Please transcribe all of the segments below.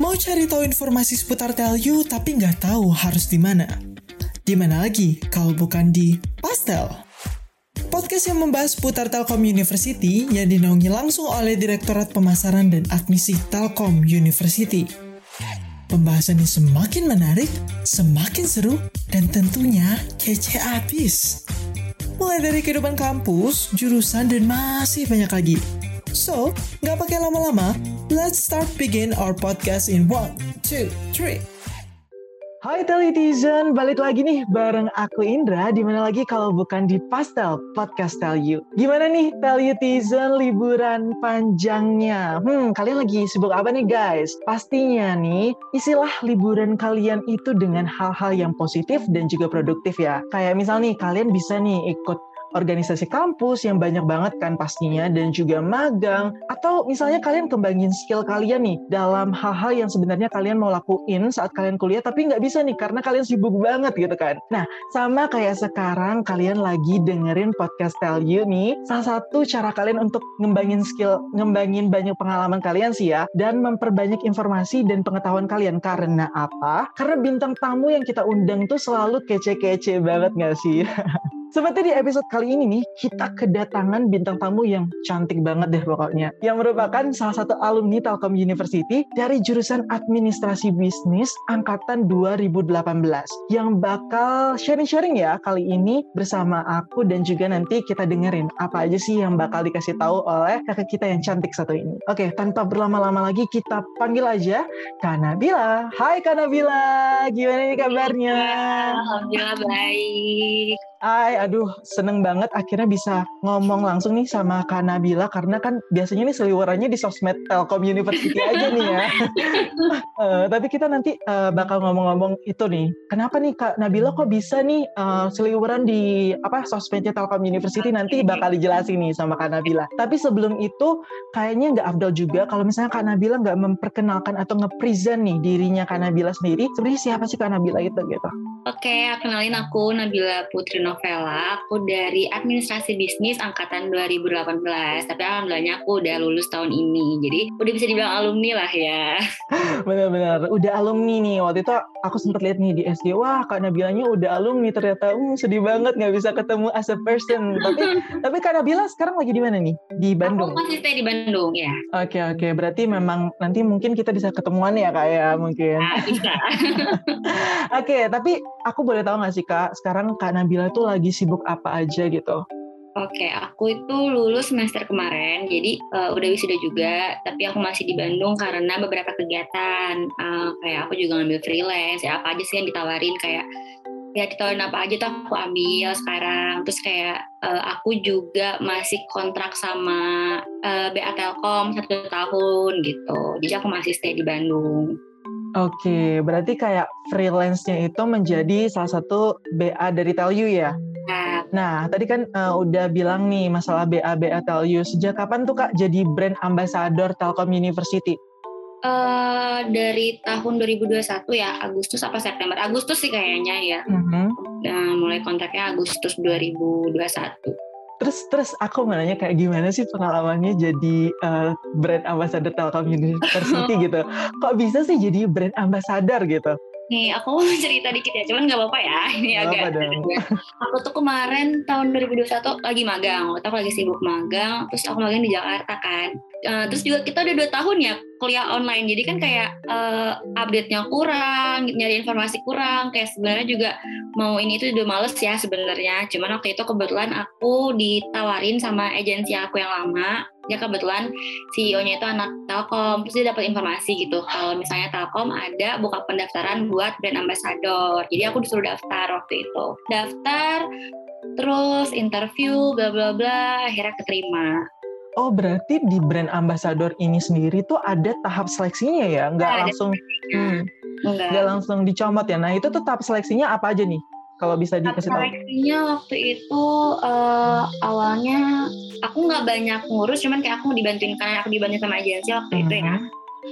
Mau cari tahu informasi seputar TLU tapi nggak tahu harus di mana? Di mana lagi kalau bukan di Pastel? Podcast yang membahas seputar Telkom University yang dinaungi langsung oleh Direktorat Pemasaran dan Admisi Telkom University. Pembahasannya semakin menarik, semakin seru, dan tentunya kece abis. Mulai dari kehidupan kampus, jurusan, dan masih banyak lagi. So, nggak pakai lama-lama, let's start begin our podcast in one, two, three. Hai Telitizen, balik lagi nih bareng aku Indra, di mana lagi kalau bukan di Pastel Podcast Tell You. Gimana nih Telitizen liburan panjangnya? Hmm, kalian lagi sibuk apa nih guys? Pastinya nih, isilah liburan kalian itu dengan hal-hal yang positif dan juga produktif ya. Kayak misal nih, kalian bisa nih ikut organisasi kampus yang banyak banget kan pastinya dan juga magang atau misalnya kalian kembangin skill kalian nih dalam hal-hal yang sebenarnya kalian mau lakuin saat kalian kuliah tapi nggak bisa nih karena kalian sibuk banget gitu kan. Nah sama kayak sekarang kalian lagi dengerin podcast Tell You nih salah satu cara kalian untuk ngembangin skill, ngembangin banyak pengalaman kalian sih ya dan memperbanyak informasi dan pengetahuan kalian karena apa? Karena bintang tamu yang kita undang tuh selalu kece-kece banget nggak sih? Seperti di episode kali ini nih, kita kedatangan bintang tamu yang cantik banget deh pokoknya. Yang merupakan salah satu alumni Telkom University dari jurusan Administrasi Bisnis Angkatan 2018. Yang bakal sharing-sharing ya kali ini bersama aku dan juga nanti kita dengerin apa aja sih yang bakal dikasih tahu oleh kakak kita yang cantik satu ini. Oke, tanpa berlama-lama lagi kita panggil aja Kanabila. Hai Kanabila, gimana nih kabarnya? Alhamdulillah baik. Hai, aduh seneng banget akhirnya bisa ngomong langsung nih sama Kak Nabila karena kan biasanya nih seliwerannya di sosmed Telkom University aja nih ya. uh, tapi kita nanti uh, bakal ngomong-ngomong itu nih. Kenapa nih Kak Nabila kok bisa nih uh, seliweran di apa sosmednya Telkom University nanti bakal dijelasin nih sama Kak Nabila. Tapi sebelum itu kayaknya nggak afdol juga kalau misalnya Kak Nabila nggak memperkenalkan atau nge-present nih dirinya Kak Nabila sendiri. Sebenarnya siapa sih Kak Nabila itu gitu? Oke, kenalin aku Nabila Putri Novela. Aku dari Administrasi Bisnis angkatan 2018. Tapi alhamdulillahnya aku udah lulus tahun ini. Jadi udah bisa dibilang alumni lah ya. Benar-benar. Udah alumni nih. Waktu itu aku sempat lihat nih di SG. Wah, Kak Nabilanya udah alumni. Ternyata um, sedih banget nggak bisa ketemu as a person. Tapi tapi Kak Nabila sekarang lagi di mana nih? Di Bandung? Aku masih stay di Bandung ya. Oke, oke. Berarti memang nanti mungkin kita bisa ketemuan ya Kak ya mungkin. Nah, bisa. oke, tapi aku boleh tahu nggak sih kak, sekarang kak Nabila tuh lagi sibuk apa aja gitu? Oke, aku itu lulus semester kemarin, jadi uh, udah wisuda juga, tapi aku masih di Bandung karena beberapa kegiatan, uh, kayak aku juga ngambil freelance, ya apa aja sih yang ditawarin kayak ya ditawarin apa aja tuh aku ambil sekarang, terus kayak uh, aku juga masih kontrak sama uh, BA Telkom satu tahun gitu, jadi aku masih stay di Bandung. Oke, berarti kayak freelance-nya itu menjadi salah satu BA dari Tell You ya? Nah, Nah, tadi kan uh, udah bilang nih masalah BA BA Tell You. Sejak kapan tuh Kak jadi brand ambassador Telkom University? Uh, dari tahun 2021 ya, Agustus apa September? Agustus sih kayaknya ya. Mm -hmm. Nah, mulai kontraknya Agustus 2021 terus terus aku mau nanya kayak gimana sih pengalamannya jadi uh, brand ambassador Telkom University gitu kok bisa sih jadi brand ambassador gitu Nih, aku mau cerita dikit ya, cuman nggak apa-apa ya. Ini Gak agak. Aku tuh kemarin tahun 2021 lagi magang, waktu aku lagi sibuk magang, terus aku magang di Jakarta kan. Uh, terus juga kita udah dua tahun ya kuliah online, jadi kan kayak uh, update-nya kurang, nyari informasi kurang, kayak sebenarnya juga mau ini itu udah males ya sebenarnya. Cuman waktu itu kebetulan aku ditawarin sama agensi aku yang lama, dia kebetulan CEO-nya itu anak Telkom, terus dia dapat informasi gitu kalau misalnya Telkom ada buka pendaftaran buat brand ambassador. Jadi aku disuruh daftar waktu itu. Daftar, terus interview, bla bla bla, akhirnya keterima. Oh berarti di brand ambassador ini sendiri tuh ada tahap seleksinya ya, nggak Nah, langsung hmm, nggak langsung dicomot ya. Nah itu tuh tahap seleksinya apa aja nih? Kalau bisa dikasih tahu. Seleksinya waktu itu eh, awalnya aku nggak banyak ngurus, cuman kayak aku dibantuin karena aku dibantu sama agensi waktu itu ya.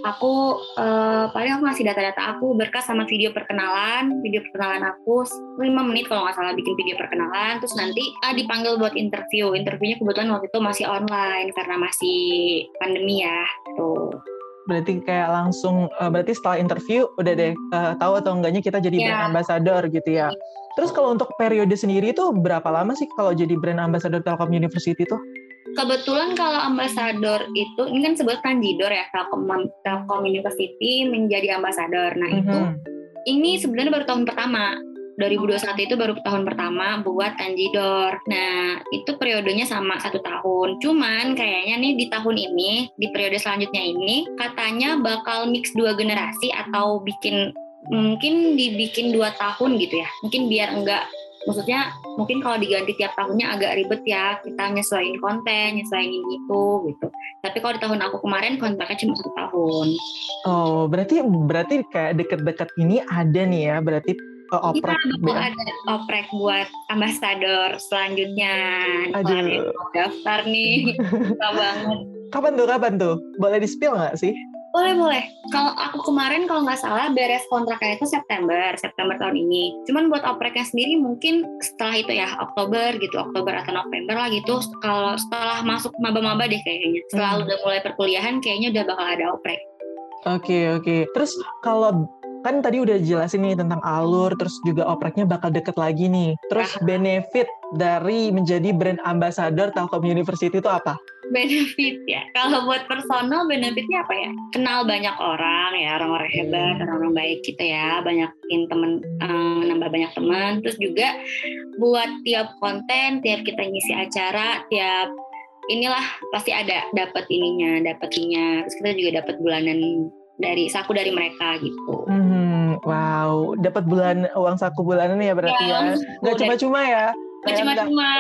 Aku eh, paling aku ngasih data-data aku berkas sama video perkenalan, video perkenalan aku 5 menit kalau nggak salah bikin video perkenalan, terus nanti ah, dipanggil buat interview. Interviewnya kebetulan waktu itu masih online karena masih pandemi ya. Tuh. berarti kayak langsung uh, berarti setelah interview udah deh uh, tahu atau enggaknya kita jadi yeah. brand ambassador gitu ya. Terus kalau untuk periode sendiri itu berapa lama sih kalau jadi brand ambassador Telkom University tuh? Kebetulan kalau ambasador itu ini kan sebut kanjidor ya Telkom Telkom University menjadi ambasador. Nah, mm -hmm. itu ini sebenarnya baru tahun pertama 2021 itu baru tahun pertama buat Kanjidor. Nah, itu periodenya sama satu tahun. Cuman kayaknya nih di tahun ini, di periode selanjutnya ini, katanya bakal mix dua generasi atau bikin mungkin dibikin dua tahun gitu ya. Mungkin biar enggak maksudnya mungkin kalau diganti tiap tahunnya agak ribet ya kita nyesuaiin konten nyesuaiin itu gitu tapi kalau di tahun aku kemarin kontraknya cuma satu tahun oh berarti berarti kayak deket-deket ini ada nih ya berarti Oh, oprek. Kita ada oprek buat ambasador selanjutnya. Aduh. Daftar nih. Banget. Kapan tuh? Kapan tuh? Boleh di-spill nggak sih? Boleh, boleh. Kalau aku kemarin kalau nggak salah beres kontraknya itu September, September tahun ini. Cuman buat opreknya sendiri mungkin setelah itu ya, Oktober gitu, Oktober atau November lah gitu. Kalau setelah masuk maba-maba deh kayaknya. Setelah hmm. udah mulai perkuliahan kayaknya udah bakal ada oprek. Oke, okay, oke. Okay. Terus kalau kan tadi udah jelasin nih tentang alur, terus juga opreknya bakal deket lagi nih. Terus benefit dari menjadi brand ambassador Telkom University itu apa? Benefit ya. Kalau buat personal benefitnya apa ya? Kenal banyak orang ya, orang-orang hebat, hmm. orang-orang baik gitu ya. Banyakin temen, um, nambah banyak teman. Terus juga buat tiap konten, tiap kita ngisi acara, tiap inilah pasti ada dapat ininya, dapat ininya. Terus kita juga dapat bulanan dari saku dari mereka gitu. Hmm, wow, dapat bulan uang saku bulanan ya berarti ya. ya. Gak cuma-cuma ya. Gak cuma-cuma.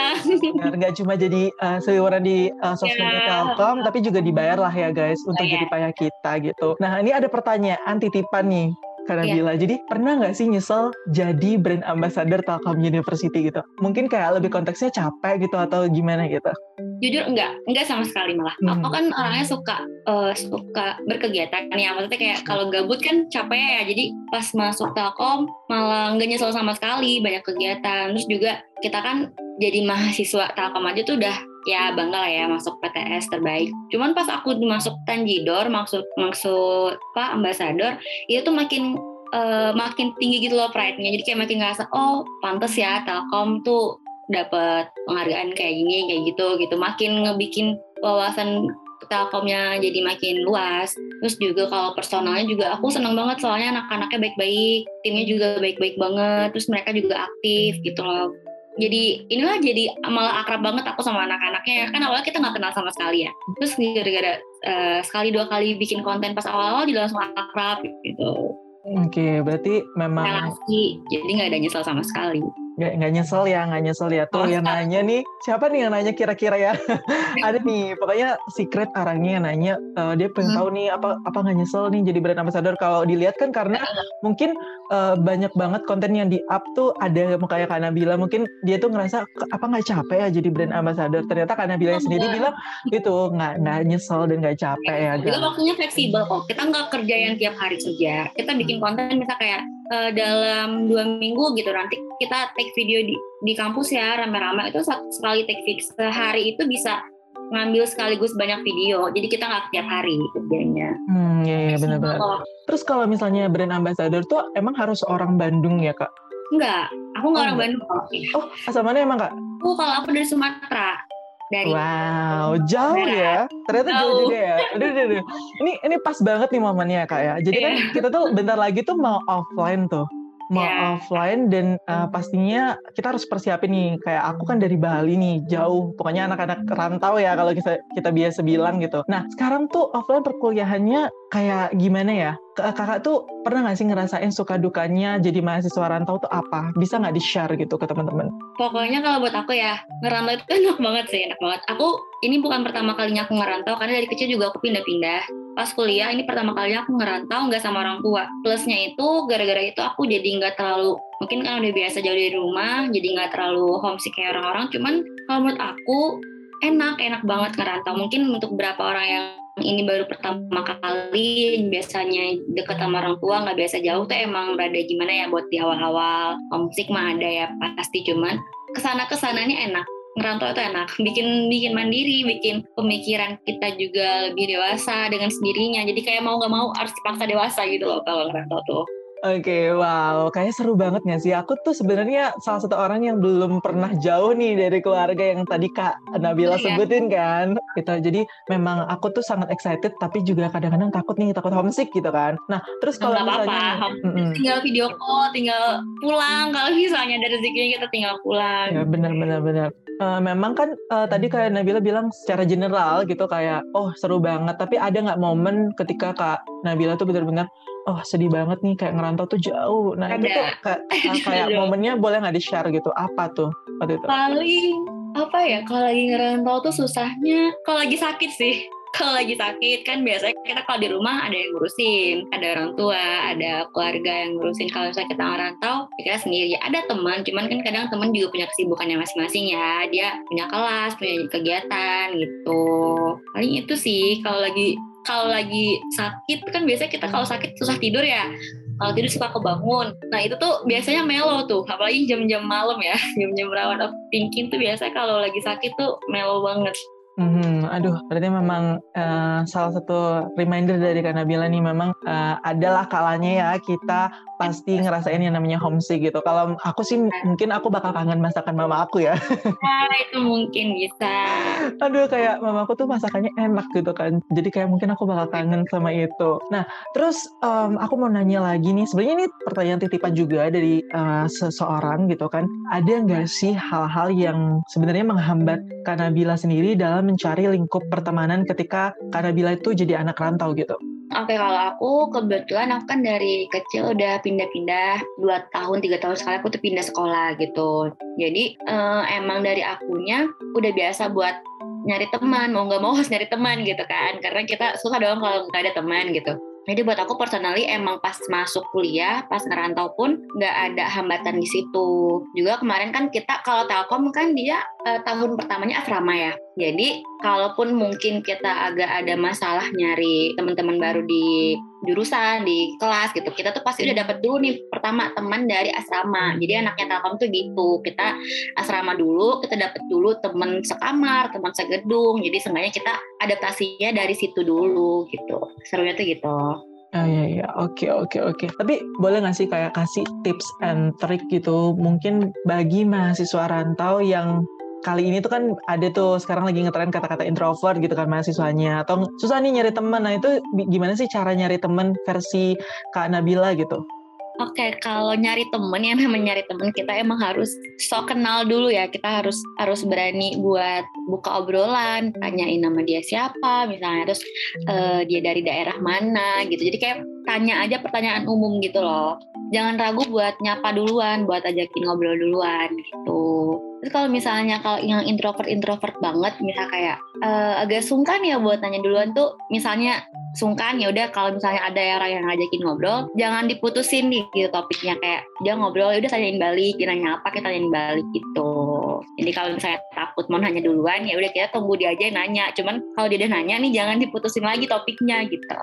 Gak cuma jadi uh, seliweran di uh, sosmed yeah. Telkom, tapi juga dibayar lah ya guys untuk oh, jadi payah kita gitu. Nah ini ada pertanyaan titipan nih karena yeah. Bila. Jadi pernah nggak sih nyesel jadi brand ambassador Telkom University gitu? Mungkin kayak lebih konteksnya capek gitu atau gimana gitu? Jujur enggak, enggak sama sekali malah. Hmm. Aku kan orangnya suka uh, suka berkegiatan ya. Maksudnya kayak kalau gabut kan capek ya. Jadi pas masuk Telkom malah nggak nyesel sama sekali, banyak kegiatan. Terus juga kita kan jadi mahasiswa Telkom aja tuh udah ya bangga lah ya masuk PTS terbaik. Cuman pas aku masuk Tanjidor, maksud maksud apa ambasador, itu tuh makin uh, makin tinggi gitu loh pride-nya. Jadi kayak makin ngerasa oh pantas ya Telkom tuh dapat penghargaan kayak gini kayak gitu gitu. Makin ngebikin wawasan Telkomnya jadi makin luas. Terus juga kalau personalnya juga aku seneng banget soalnya anak-anaknya baik-baik, timnya juga baik-baik banget. Terus mereka juga aktif gitu loh jadi inilah jadi malah akrab banget aku sama anak-anaknya kan awalnya kita nggak kenal sama sekali ya. Terus gara-gara uh, sekali dua kali bikin konten pas awal-awal jadi langsung akrab gitu. Oke, okay, berarti memang relasi, jadi nggak ada nyesel sama sekali nggak nggak nyesel ya nggak nyesel ya. Tuh yang nanya nih siapa nih yang nanya kira-kira ya? Ada nih pokoknya secret orangnya yang nanya uh, dia pengen hmm. tahu nih apa apa nggak nyesel nih jadi brand ambassador? Kalau dilihat kan karena mungkin uh, banyak banget konten yang di up tuh ada kayak karena bilang mungkin dia tuh ngerasa apa nggak capek ya jadi brand ambassador? Ternyata karena bilang oh, sendiri bilang itu nggak nggak nyesel dan nggak capek ya juga waktunya fleksibel kok. Kita nggak kerja yang tiap hari kerja kita bikin konten misal kayak uh, dalam dua minggu gitu. Nanti kita take video di di kampus ya rame-rame. Itu sekali take video sehari itu bisa ngambil sekaligus banyak video. Jadi kita nggak tiap hari kerjanya hmm iya iya benar-benar terus kalau misalnya brand ambassador tuh emang harus orang Bandung ya kak? Enggak, aku nggak oh, orang Bandung Oh, asal mana emang kak? Oh, kalau aku dari Sumatera dari Wow, jauh ya. Ternyata jauh, jauh juga ya. Udah, udah, udah. Ini ini pas banget nih momennya Kak ya. Jadi kan iya. kita tuh bentar lagi tuh mau offline tuh mau yeah. offline dan uh, pastinya kita harus persiapin nih kayak aku kan dari Bali nih jauh pokoknya anak-anak rantau ya kalau kita kita biasa bilang gitu nah sekarang tuh offline perkuliahannya kayak gimana ya kakak tuh pernah gak sih ngerasain suka dukanya jadi mahasiswa rantau tuh apa? Bisa nggak di-share gitu ke teman-teman? Pokoknya kalau buat aku ya, ngerantau itu enak banget sih, enak banget. Aku ini bukan pertama kalinya aku ngerantau, karena dari kecil juga aku pindah-pindah. Pas kuliah, ini pertama kalinya aku ngerantau nggak sama orang tua. Plusnya itu, gara-gara itu aku jadi nggak terlalu, mungkin kan udah biasa jauh dari rumah, jadi nggak terlalu homesick kayak orang-orang. Cuman kalau menurut aku, enak, enak banget ngerantau. Mungkin untuk beberapa orang yang ini baru pertama kali biasanya deket sama orang tua nggak biasa jauh tuh emang rada gimana ya buat di awal-awal. Homesick mah ada ya pasti cuman ke sana ke sananya enak. Ngerantau itu enak. Bikin bikin mandiri bikin pemikiran kita juga lebih dewasa dengan sendirinya. Jadi kayak mau nggak mau harus dipaksa dewasa gitu loh kalau ngerantau tuh Oke, okay, wow, kayaknya seru banget gak sih? Aku tuh sebenarnya salah satu orang yang belum pernah jauh nih dari keluarga yang tadi Kak Nabila oh, sebutin kan. Gitu. Jadi memang aku tuh sangat excited, tapi juga kadang-kadang takut nih, takut homesick gitu kan. Nah, terus kalau misalnya, apa-apa, mm -mm. tinggal video call, tinggal pulang. Kalau misalnya dari rezekinya kita tinggal pulang. Ya, benar-benar benar. Uh, memang kan uh, tadi kayak Nabila bilang secara general gitu kayak oh seru banget tapi ada nggak momen ketika Kak Nabila tuh benar-benar oh sedih banget nih kayak ngerantau tuh jauh. Nah Ada. itu tuh kayak, kayak momennya boleh nggak di share gitu? Apa tuh waktu itu? Paling apa ya kalau lagi ngerantau tuh susahnya kalau lagi sakit sih kalau lagi sakit kan biasanya kita kalau di rumah ada yang ngurusin, ada orang tua, ada keluarga yang ngurusin. Kalau misalnya kita ngerantau, ya kita sendiri. Ada teman, cuman kan kadang teman juga punya kesibukannya masing-masing ya. Dia punya kelas, punya kegiatan gitu. Paling itu sih kalau lagi kalau lagi sakit kan biasanya kita kalau sakit susah tidur ya kalau tidur suka kebangun nah itu tuh biasanya melo tuh apalagi jam-jam malam ya jam-jam rawan of thinking tuh biasanya kalau lagi sakit tuh melo banget Hmm, aduh, berarti memang uh, salah satu reminder dari Kanabila nih memang uh, adalah kalanya ya kita pasti ngerasain yang namanya homesick gitu. Kalau aku sih mungkin aku bakal kangen masakan mama aku ya. Nah, itu mungkin bisa. Aduh, kayak mama aku tuh masakannya enak gitu kan. Jadi kayak mungkin aku bakal kangen sama itu. Nah, terus um, aku mau nanya lagi nih. Sebenarnya ini pertanyaan titipan juga dari uh, seseorang gitu kan. Ada nggak sih hal-hal yang sebenarnya menghambat Kanabila sendiri dalam mencari lingkup pertemanan ketika Kanabila itu jadi anak rantau gitu? Oke, kalau aku kebetulan aku kan dari kecil udah pindah-pindah dua tahun tiga tahun sekali aku tuh pindah sekolah gitu. Jadi eh, emang dari akunya udah biasa buat nyari teman mau nggak mau harus nyari teman gitu kan karena kita suka dong kalau nggak ada teman gitu jadi buat aku personally emang pas masuk kuliah, pas ngerantau pun nggak ada hambatan di situ. Juga kemarin kan kita kalau Telkom kan dia eh, tahun pertamanya asrama ya. Jadi kalaupun mungkin kita agak ada masalah nyari teman-teman baru di jurusan di kelas gitu. Kita tuh pasti udah dapet dulu nih pertama teman dari asrama. Jadi anaknya Telkom tuh gitu. Kita asrama dulu kita dapet dulu teman sekamar teman segedung. Jadi seenggaknya kita adaptasinya dari situ dulu gitu. Serunya tuh gitu. Ah, ya ya oke oke oke. Tapi boleh nggak sih kayak kasih tips and trick gitu? Mungkin bagi mahasiswa rantau yang kali ini tuh kan ada tuh sekarang lagi ngetren kata-kata introvert gitu kan mahasiswanya atau susah nih nyari temen nah itu gimana sih cara nyari temen versi Kak Nabila gitu Oke, okay, kalau nyari temen yang namanya nyari temen kita emang harus so kenal dulu ya. Kita harus harus berani buat buka obrolan, tanyain nama dia siapa, misalnya terus uh, dia dari daerah mana gitu. Jadi kayak tanya aja pertanyaan umum gitu loh. Jangan ragu buat nyapa duluan, buat ajakin ngobrol duluan gitu. Terus kalau misalnya kalau yang introvert introvert banget, misal kayak uh, agak sungkan ya buat nanya duluan tuh, misalnya sungkan ya udah kalau misalnya ada orang yang ngajakin ngobrol, jangan diputusin nih gitu topiknya kayak dia ngobrol ya udah tanyain balik, dia nanya apa kita tanyain balik gitu. Jadi kalau misalnya takut mau nanya duluan ya udah kita tunggu dia aja yang nanya. Cuman kalau dia udah nanya nih jangan diputusin lagi topiknya gitu.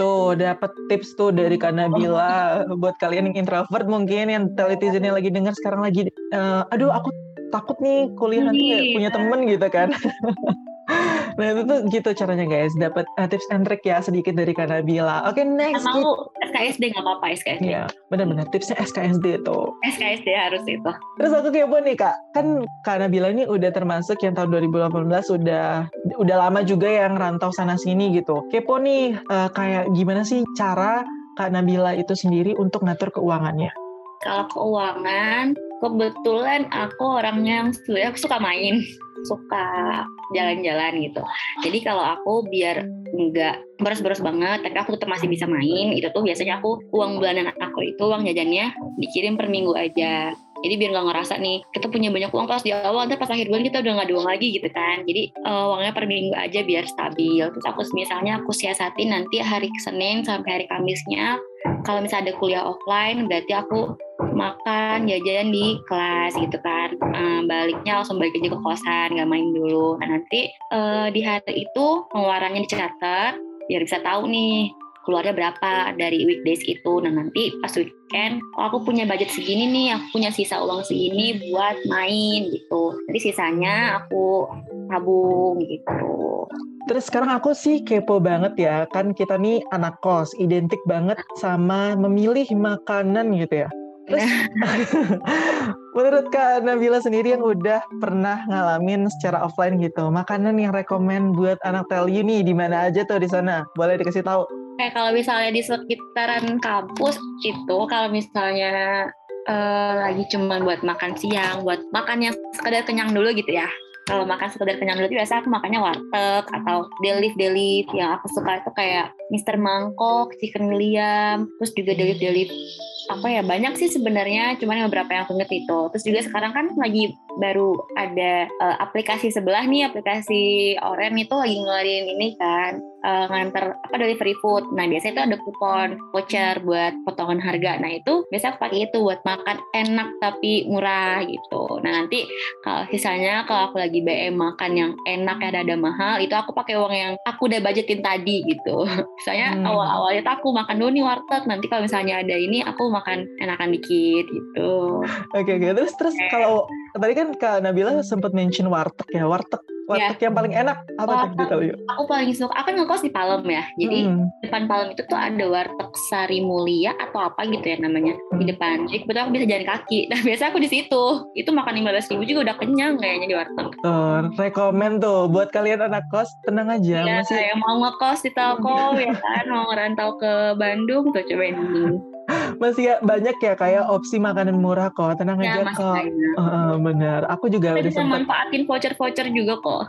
Tuh, dapat tips tuh dari Kanabila buat kalian yang introvert mungkin yang telitizennya lagi dengar sekarang lagi uh, aduh aku takut nih kuliah nanti iya. punya temen gitu kan. nah itu tuh gitu caranya guys. Dapat uh, tips and trick ya sedikit dari Kanabila oke okay, next mau SKSD nggak apa-apa SKSD ya benar-benar tipsnya SKSD tuh. SKSD harus itu. Terus aku kepo nih kak. Kan Kanabila ini udah termasuk yang tahun 2018 udah udah lama juga yang rantau sana sini gitu. Kepo nih uh, kayak gimana sih cara Kak Nabila itu sendiri untuk ngatur keuangannya? Kalau keuangan kebetulan aku orangnya yang sebenarnya suka main suka jalan-jalan gitu. Jadi kalau aku biar nggak boros-boros banget, tapi aku tetap masih bisa main, itu tuh biasanya aku uang bulanan aku itu uang jajannya dikirim per minggu aja. Jadi biar nggak ngerasa nih kita punya banyak uang pas di awal, nanti pas akhir bulan kita udah nggak ada uang lagi gitu kan. Jadi uh, uangnya per minggu aja biar stabil. Terus aku misalnya aku siasatin nanti hari Senin sampai hari Kamisnya kalau misalnya ada kuliah offline berarti aku makan jajan di kelas gitu kan. Uh, baliknya langsung balik aja ke kosan nggak main dulu. Nah nanti uh, di hari itu pengeluarannya dicatat biar bisa tahu nih keluarnya berapa dari weekdays itu. Nah nanti pas weekend oh aku punya budget segini nih aku punya sisa uang segini buat main gitu. Jadi sisanya aku tabung gitu. Terus sekarang aku sih kepo banget ya, kan kita nih anak kos, identik banget sama memilih makanan gitu ya. Terus menurut Kak Nabila sendiri yang udah pernah ngalamin secara offline gitu, makanan yang rekomend buat anak Telyu nih di mana aja tuh di sana? Boleh dikasih tahu? Kayak kalau misalnya di sekitaran kampus itu kalau misalnya uh, lagi cuma buat makan siang, buat makan yang sekedar kenyang dulu gitu ya kalau makan sekedar kenyang dulu biasa aku makannya warteg atau delif delif yang aku suka itu kayak Mister Mangkok, Chicken William, terus juga delif apa ya banyak sih sebenarnya cuman beberapa yang aku inget itu. Terus juga sekarang kan lagi baru ada uh, aplikasi sebelah nih aplikasi Oren itu lagi ngeluarin ini kan uh, nganter apa delivery food. Nah biasanya itu ada kupon voucher buat potongan harga. Nah itu biasa aku pakai itu buat makan enak tapi murah gitu. Nah nanti kalau sisanya kalau aku lagi BM makan yang enak ya ada mahal itu aku pakai uang yang aku udah budgetin tadi gitu misalnya hmm. awal-awalnya aku makan dulu nih warteg nanti kalau misalnya ada ini aku makan enakan dikit gitu oke okay, oke okay. terus terus okay. kalau tadi kan Kak Nabila sempat mention warteg ya warteg warteg ya. yang paling enak apa tuh di Teluk? Aku paling suka, aku kan ngekos di Palem ya. Jadi hmm. depan Palem itu tuh ada warteg Sari Mulia atau apa gitu ya namanya hmm. di depan. Jadi kebetulan aku bisa jalan kaki. Nah biasa aku di situ. Itu makan lima belas ribu juga udah kenyang kayaknya di warteg. Tuh, rekomend tuh buat kalian anak kos tenang aja. Iya, masih... saya mau ngekos di Telkom ya kan, mau ngerantau ke Bandung tuh cobain ini masih banyak ya kayak opsi makanan murah kok. Tenang ya, aja kok. uh, bener aku juga Kita udah sempat manfaatin voucher-voucher juga kok.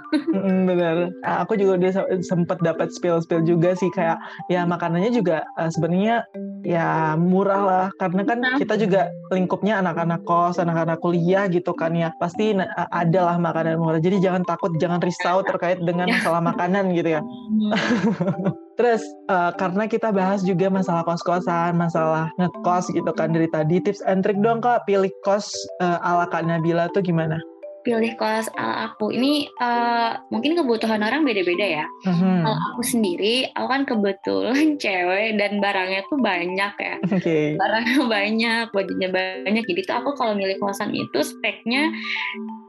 Bener aku juga udah sempet dapat spill-spill juga sih kayak ya makanannya juga uh, sebenarnya ya murah lah. Karena kan nah. kita juga lingkupnya anak-anak kos anak-anak kuliah gitu kan ya. Pasti uh, ada lah makanan murah. Jadi jangan takut jangan risau terkait dengan ya. masalah makanan gitu ya. Hmm. Terus uh, karena kita bahas juga masalah kos-kosan, masalah ngekos gitu kan dari tadi, tips and trick dong kak pilih kos uh, ala Kak Nabila tuh gimana? pilih kelas ala aku ini uh, mungkin kebutuhan orang beda-beda ya. Mm-hmm. Kalau aku sendiri, aku kan kebetulan cewek dan barangnya tuh banyak ya. Okay. Barangnya banyak, bajunya banyak. Jadi tuh aku kalau milih kosan itu speknya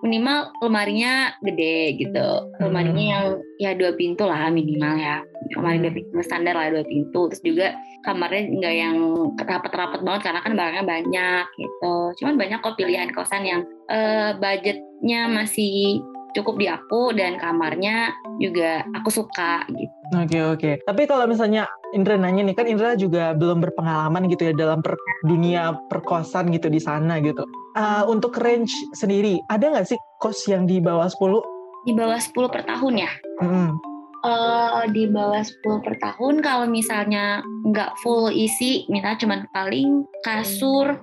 minimal lemarinya gede gitu. Lemarinya mm-hmm. yang ya dua pintu lah minimal ya. Lemari dua pintu standar lah dua pintu. Terus juga kamarnya nggak yang rapat-rapat banget karena kan barangnya banyak gitu. Cuman banyak kok pilihan kosan yang uh, budgetnya masih cukup di aku dan kamarnya juga aku suka gitu. Oke okay, oke. Okay. Tapi kalau misalnya Indra nanya nih kan Indra juga belum berpengalaman gitu ya dalam per, dunia perkosan gitu di sana gitu. Uh, untuk range sendiri ada nggak sih kos yang di bawah 10? Di bawah 10 per tahun ya. Mm. Uh, di bawah 10 per tahun kalau misalnya nggak full isi, misalnya cuma paling kasur,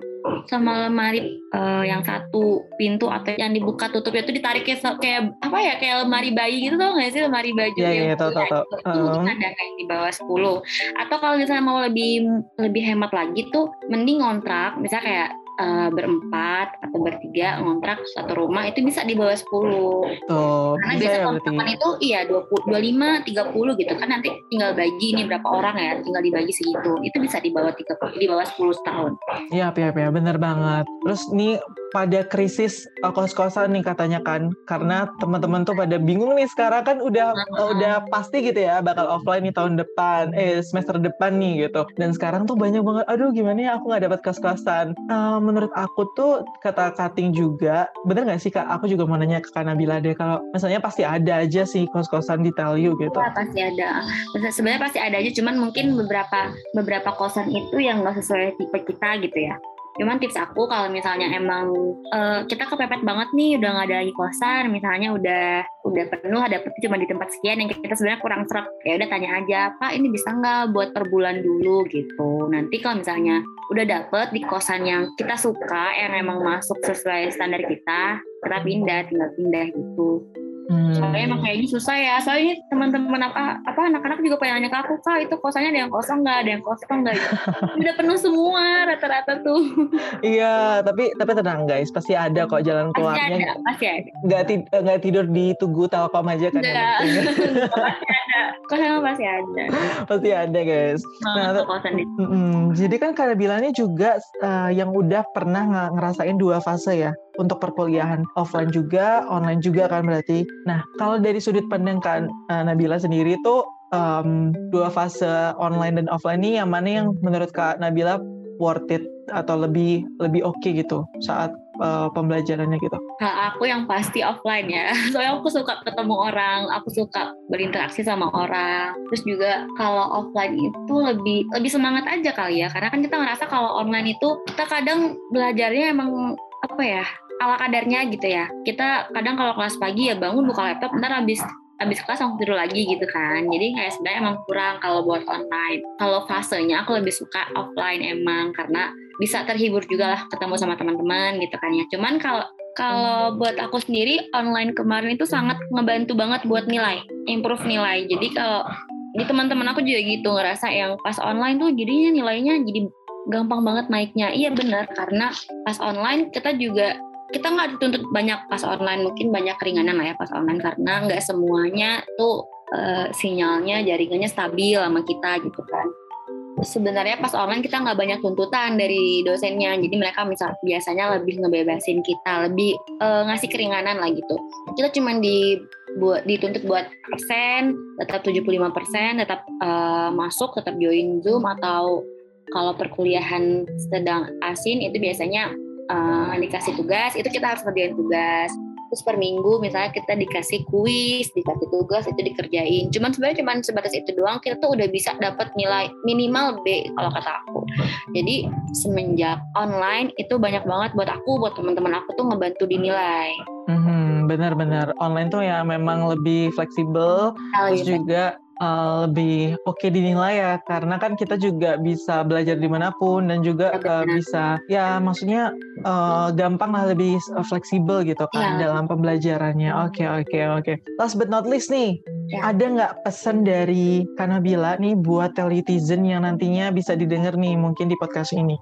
sama lemari uh, yang satu pintu atau yang dibuka tutupnya itu ditarik kayak, kayak apa ya kayak lemari bayi gitu tau gak sih lemari baju yeah, yang yeah, tau, tau, tau. itu uh. ada kayak di bawah 10 atau kalau misalnya mau lebih lebih hemat lagi tuh mending ngontrak misalnya kayak uh, berempat atau bertiga ngontrak satu rumah itu bisa di bawah 10. Oh, Karena biasa ya, kontrakan itu iya 20 25 30 gitu kan nanti tinggal bagi ini berapa orang ya, tinggal dibagi segitu. Itu bisa di bawah 30 di bawah 10 tahun. Iya, iya, iya, bener banget. Terus nih pada krisis uh, kos-kosan nih katanya kan. Karena teman-teman tuh pada bingung nih sekarang kan udah uh, udah pasti gitu ya bakal offline nih tahun depan eh semester depan nih gitu. Dan sekarang tuh banyak banget aduh gimana ya aku nggak dapat kos-kosan? Uh, menurut aku tuh kata cutting juga bener nggak sih kak? Aku juga mau nanya ke Kak Nabila deh kalau misalnya pasti ada aja sih kos-kosan di tell you gitu. Ya, pasti ada. Sebenarnya pasti ada aja cuman mungkin beberapa beberapa kosan itu yang nggak sesuai tipe kita gitu ya Cuman tips aku kalau misalnya emang uh, kita kepepet banget nih udah nggak ada lagi kosan, misalnya udah udah penuh ada cuma di tempat sekian yang kita sebenarnya kurang serak, ya udah tanya aja, Pak ini bisa nggak buat per bulan dulu gitu. Nanti kalau misalnya udah dapet di kosan yang kita suka, yang emang masuk sesuai standar kita, kita pindah, tinggal pindah gitu. Hmm. Soalnya emang kayaknya susah ya. Soalnya teman-teman apa apa anak-anak juga pengen nanya ke aku kak itu kosannya ada yang kosong nggak, ada yang kosong nggak? Udah penuh semua rata-rata tuh. iya, tapi tapi tenang guys, pasti ada kok jalan keluarnya. Pasti ada, pasti ada. Nggak, tidur di tugu telkom aja kan? Enggak. pasti ada. Kosan pasti ada. Pasti ada guys. Nah, nah kosan itu. Mm, jadi kan kalian bilangnya juga uh, yang udah pernah ngerasain dua fase ya untuk perkuliahan offline juga, online juga kan berarti. Nah, kalau dari sudut pandang kan uh, Nabila sendiri tuh um, dua fase online dan offline ini yang mana yang menurut Kak Nabila worth it atau lebih lebih oke okay gitu saat uh, pembelajarannya gitu? Nah, aku yang pasti offline ya. Soalnya aku suka ketemu orang, aku suka berinteraksi sama orang. Terus juga kalau offline itu lebih lebih semangat aja kali ya. Karena kan kita ngerasa kalau online itu kita kadang belajarnya emang apa ya ala kadarnya gitu ya. Kita kadang kalau kelas pagi ya bangun buka laptop, ntar habis habis kelas langsung tidur lagi gitu kan. Jadi kayak sebenarnya emang kurang kalau buat online. Kalau fasenya aku lebih suka offline emang karena bisa terhibur juga lah ketemu sama teman-teman gitu kan ya. Cuman kalau kalau buat aku sendiri online kemarin itu sangat ngebantu banget buat nilai, improve nilai. Jadi kalau di teman-teman aku juga gitu ngerasa yang pas online tuh jadinya nilainya jadi gampang banget naiknya. Iya benar karena pas online kita juga kita nggak dituntut banyak pas online mungkin banyak keringanan lah ya pas online karena nggak semuanya tuh uh, sinyalnya jaringannya stabil sama kita gitu kan sebenarnya pas online kita nggak banyak tuntutan dari dosennya jadi mereka misal biasanya lebih ngebebasin kita lebih uh, ngasih keringanan lah gitu kita cuma di buat dituntut buat persen tetap 75% tetap uh, masuk tetap join zoom atau kalau perkuliahan sedang asin itu biasanya uh, dikasih tugas itu kita harus kerjain tugas. Terus per minggu misalnya kita dikasih kuis dikasih tugas itu dikerjain. Cuman sebenarnya cuman sebatas itu doang kita tuh udah bisa dapat nilai minimal B kalau kata aku. Jadi semenjak online itu banyak banget buat aku buat teman-teman aku tuh ngebantu dinilai. Hmm, benar-benar. Online tuh ya memang lebih fleksibel oh, terus iya. juga uh, lebih oke okay dinilai ya karena kan kita juga bisa belajar di mana pun dan juga uh, bisa ya maksudnya uh, gampang lah lebih fleksibel gitu kan ya. dalam pembelajarannya. Oke okay, oke okay, oke. Okay. Last but not least nih, ya. ada nggak pesan dari Kanabila nih buat telitizen yang nantinya bisa didengar nih mungkin di podcast ini?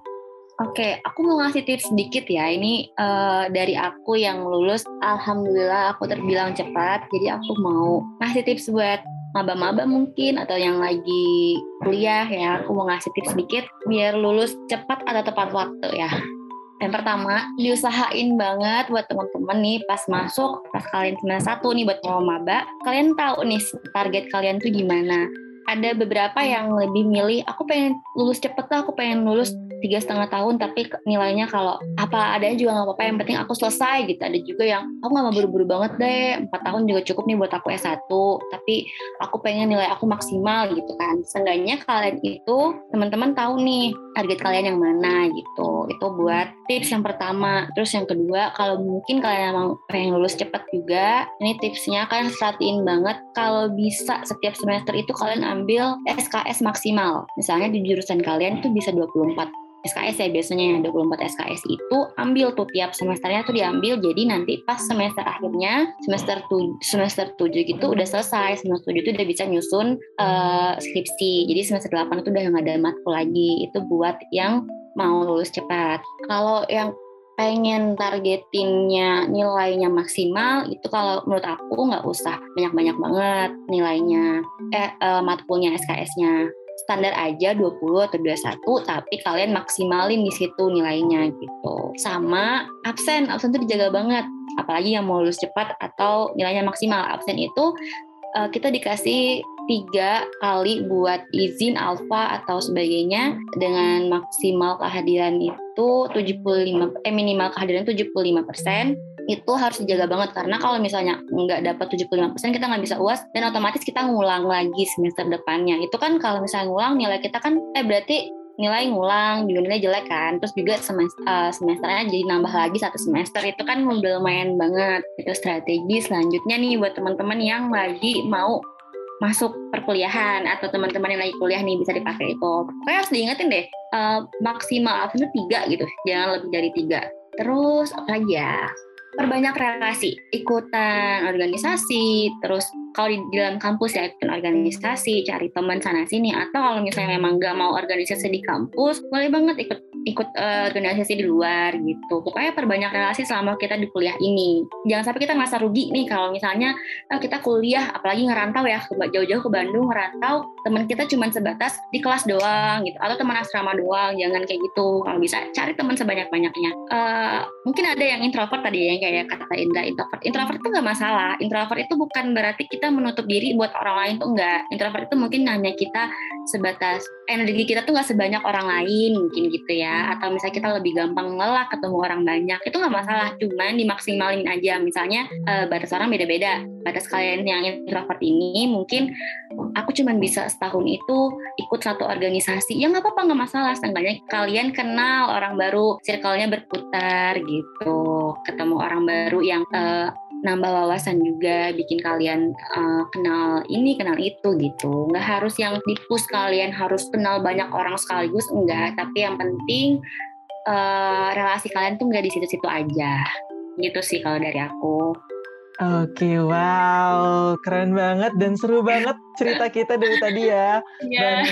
Oke, aku mau ngasih tips sedikit ya. Ini uh, dari aku yang lulus, alhamdulillah aku terbilang cepat. Jadi aku mau ngasih tips buat maba-maba mungkin atau yang lagi kuliah ya aku mau ngasih tips sedikit biar lulus cepat atau tepat waktu ya. Yang pertama diusahain banget buat teman-teman nih pas masuk pas kalian semester satu nih buat mau maba kalian tahu nih target kalian tuh gimana ada beberapa yang lebih milih aku pengen lulus cepet lah aku pengen lulus tiga setengah tahun tapi nilainya kalau apa adanya juga nggak apa-apa yang penting aku selesai gitu. Ada juga yang aku nggak mau buru-buru banget deh empat tahun juga cukup nih buat aku S1 tapi aku pengen nilai aku maksimal gitu kan. Seenggaknya kalian itu teman-teman tahu nih target kalian yang mana gitu. Itu buat tips yang pertama. Terus yang kedua kalau mungkin kalian emang pengen lulus cepat juga ini tipsnya kalian perhatiin banget kalau bisa setiap semester itu kalian ambil SKS maksimal. Misalnya di jurusan kalian itu bisa 24 SKS ya biasanya 24 SKS itu ambil tuh tiap semesternya tuh diambil. Jadi nanti pas semester akhirnya semester tu, semester 7 gitu udah selesai. Semester 7 itu udah bisa nyusun uh, skripsi. Jadi semester 8 itu udah nggak ada matkul lagi. Itu buat yang mau lulus cepat. Kalau yang pengen targetinnya nilainya maksimal itu kalau menurut aku nggak usah banyak-banyak banget nilainya eh uh, matkulnya SKS-nya standar aja 20 atau 21 tapi kalian maksimalin di situ nilainya gitu. Sama absen, absen itu dijaga banget. Apalagi yang mau lulus cepat atau nilainya maksimal. Absen itu uh, kita dikasih tiga kali buat izin alfa atau sebagainya dengan maksimal kehadiran itu 75 eh minimal kehadiran 75 persen itu harus dijaga banget. Karena kalau misalnya nggak dapat 75% kita nggak bisa uas dan otomatis kita ngulang lagi semester depannya. Itu kan kalau misalnya ngulang nilai kita kan eh berarti nilai ngulang juga nilai jelek kan. Terus juga semester, uh, semesternya jadi nambah lagi satu semester. Itu kan lumayan banget. Itu strategi selanjutnya nih buat teman-teman yang lagi mau masuk perkuliahan atau teman-teman yang lagi kuliah nih bisa dipakai itu. Pokoknya harus diingetin deh uh, maksimal itu tiga gitu jangan lebih dari tiga. Terus apa lagi ya? Perbanyak relasi, ikutan organisasi, terus kalau di dalam kampus ya ikutan organisasi, cari teman sana sini, atau kalau misalnya memang nggak mau organisasi di kampus, boleh banget ikut ikut uh, organisasi di luar gitu. Pokoknya perbanyak relasi selama kita di kuliah ini. Jangan sampai kita ngerasa rugi nih kalau misalnya uh, kita kuliah, apalagi ngerantau ya jauh-jauh ke Bandung ngerantau, teman kita cuma sebatas di kelas doang gitu, atau teman asrama doang. Jangan kayak gitu. Kalau bisa cari teman sebanyak-banyaknya. Uh, mungkin ada yang introvert tadi yang kayak kata Indra introvert. Introvert itu nggak masalah. Introvert itu bukan berarti kita menutup diri buat orang lain tuh enggak. Introvert itu mungkin hanya kita sebatas energi kita tuh nggak sebanyak orang lain mungkin gitu ya. Atau misalnya kita lebih gampang lelah ketemu orang banyak itu nggak masalah. Cuman dimaksimalin aja. Misalnya uh, batas orang beda-beda. Batas kalian yang introvert ini mungkin aku cuman bisa setahun itu ikut satu organisasi. Ya nggak apa-apa nggak masalah. Setengahnya kalian kenal orang baru circle-nya berputar gitu. Ketemu orang baru yang uh, nambah wawasan juga bikin kalian uh, kenal ini kenal itu gitu. Nggak harus yang dipus kalian harus kenal banyak orang sekaligus enggak. Tapi yang penting uh, relasi kalian tuh nggak di situ-situ aja. Gitu sih kalau dari aku Oke, wow, keren banget dan seru banget cerita kita dari tadi ya, yeah. bareng,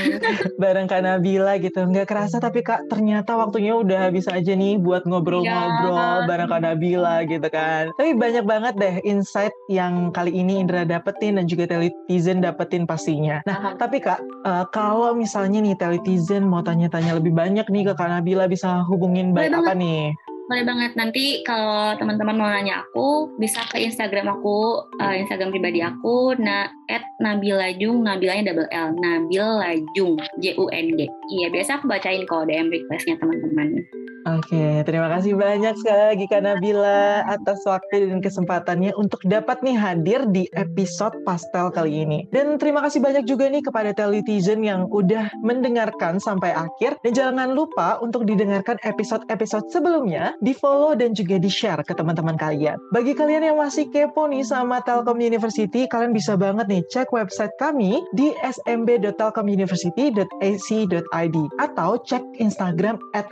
bareng Kak Nabila gitu. Nggak kerasa tapi Kak ternyata waktunya udah habis aja nih buat ngobrol-ngobrol yeah. bareng Kak Nabila gitu kan. Tapi banyak banget deh insight yang kali ini Indra dapetin dan juga teletizen dapetin pastinya. Nah, tapi Kak, uh, kalau misalnya nih teletizen mau tanya-tanya lebih banyak nih ke Kak Nabila bisa hubungin baik apa nih? Boleh banget. Nanti kalau teman-teman mau nanya aku bisa ke Instagram aku uh, Instagram pribadi aku na at nabilajung nabilanya double L nabil lajung J U N G. Iya biasa aku bacain kok DM requestnya teman-teman Oke, terima kasih banyak sekali lagi Kak Nabila atas waktu dan kesempatannya untuk dapat nih hadir di episode Pastel kali ini. Dan terima kasih banyak juga nih kepada Teletizen yang udah mendengarkan sampai akhir. Dan jangan lupa untuk didengarkan episode-episode sebelumnya, di follow dan juga di share ke teman-teman kalian. Bagi kalian yang masih kepo nih sama Telkom University, kalian bisa banget nih cek website kami di smb.telkomuniversity.ac.id atau cek Instagram at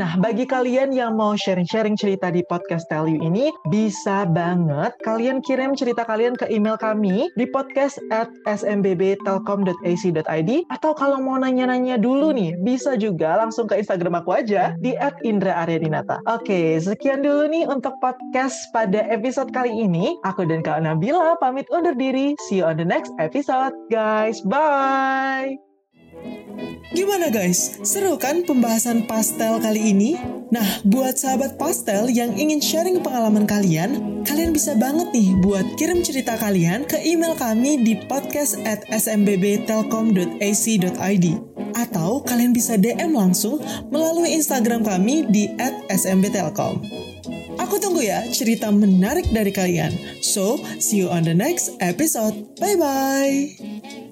Nah, bagi kalian yang mau sharing-sharing cerita di podcast Tell You ini, bisa banget kalian kirim cerita kalian ke email kami di podcast at smbtelkom.ac.id atau kalau mau nanya-nanya dulu nih, bisa juga langsung ke Instagram aku aja di at Indra. Oke, sekian dulu nih untuk podcast pada episode kali ini. Aku dan Kak Nabila pamit undur diri. See you on the next episode, guys. Bye! Gimana guys? Seru kan pembahasan pastel kali ini? Nah, buat sahabat pastel yang ingin sharing pengalaman kalian, kalian bisa banget nih buat kirim cerita kalian ke email kami di podcast at smbbtelkom.ac.id atau kalian bisa DM langsung melalui Instagram kami di at smbtelkom. Aku tunggu ya cerita menarik dari kalian. So, see you on the next episode. Bye-bye.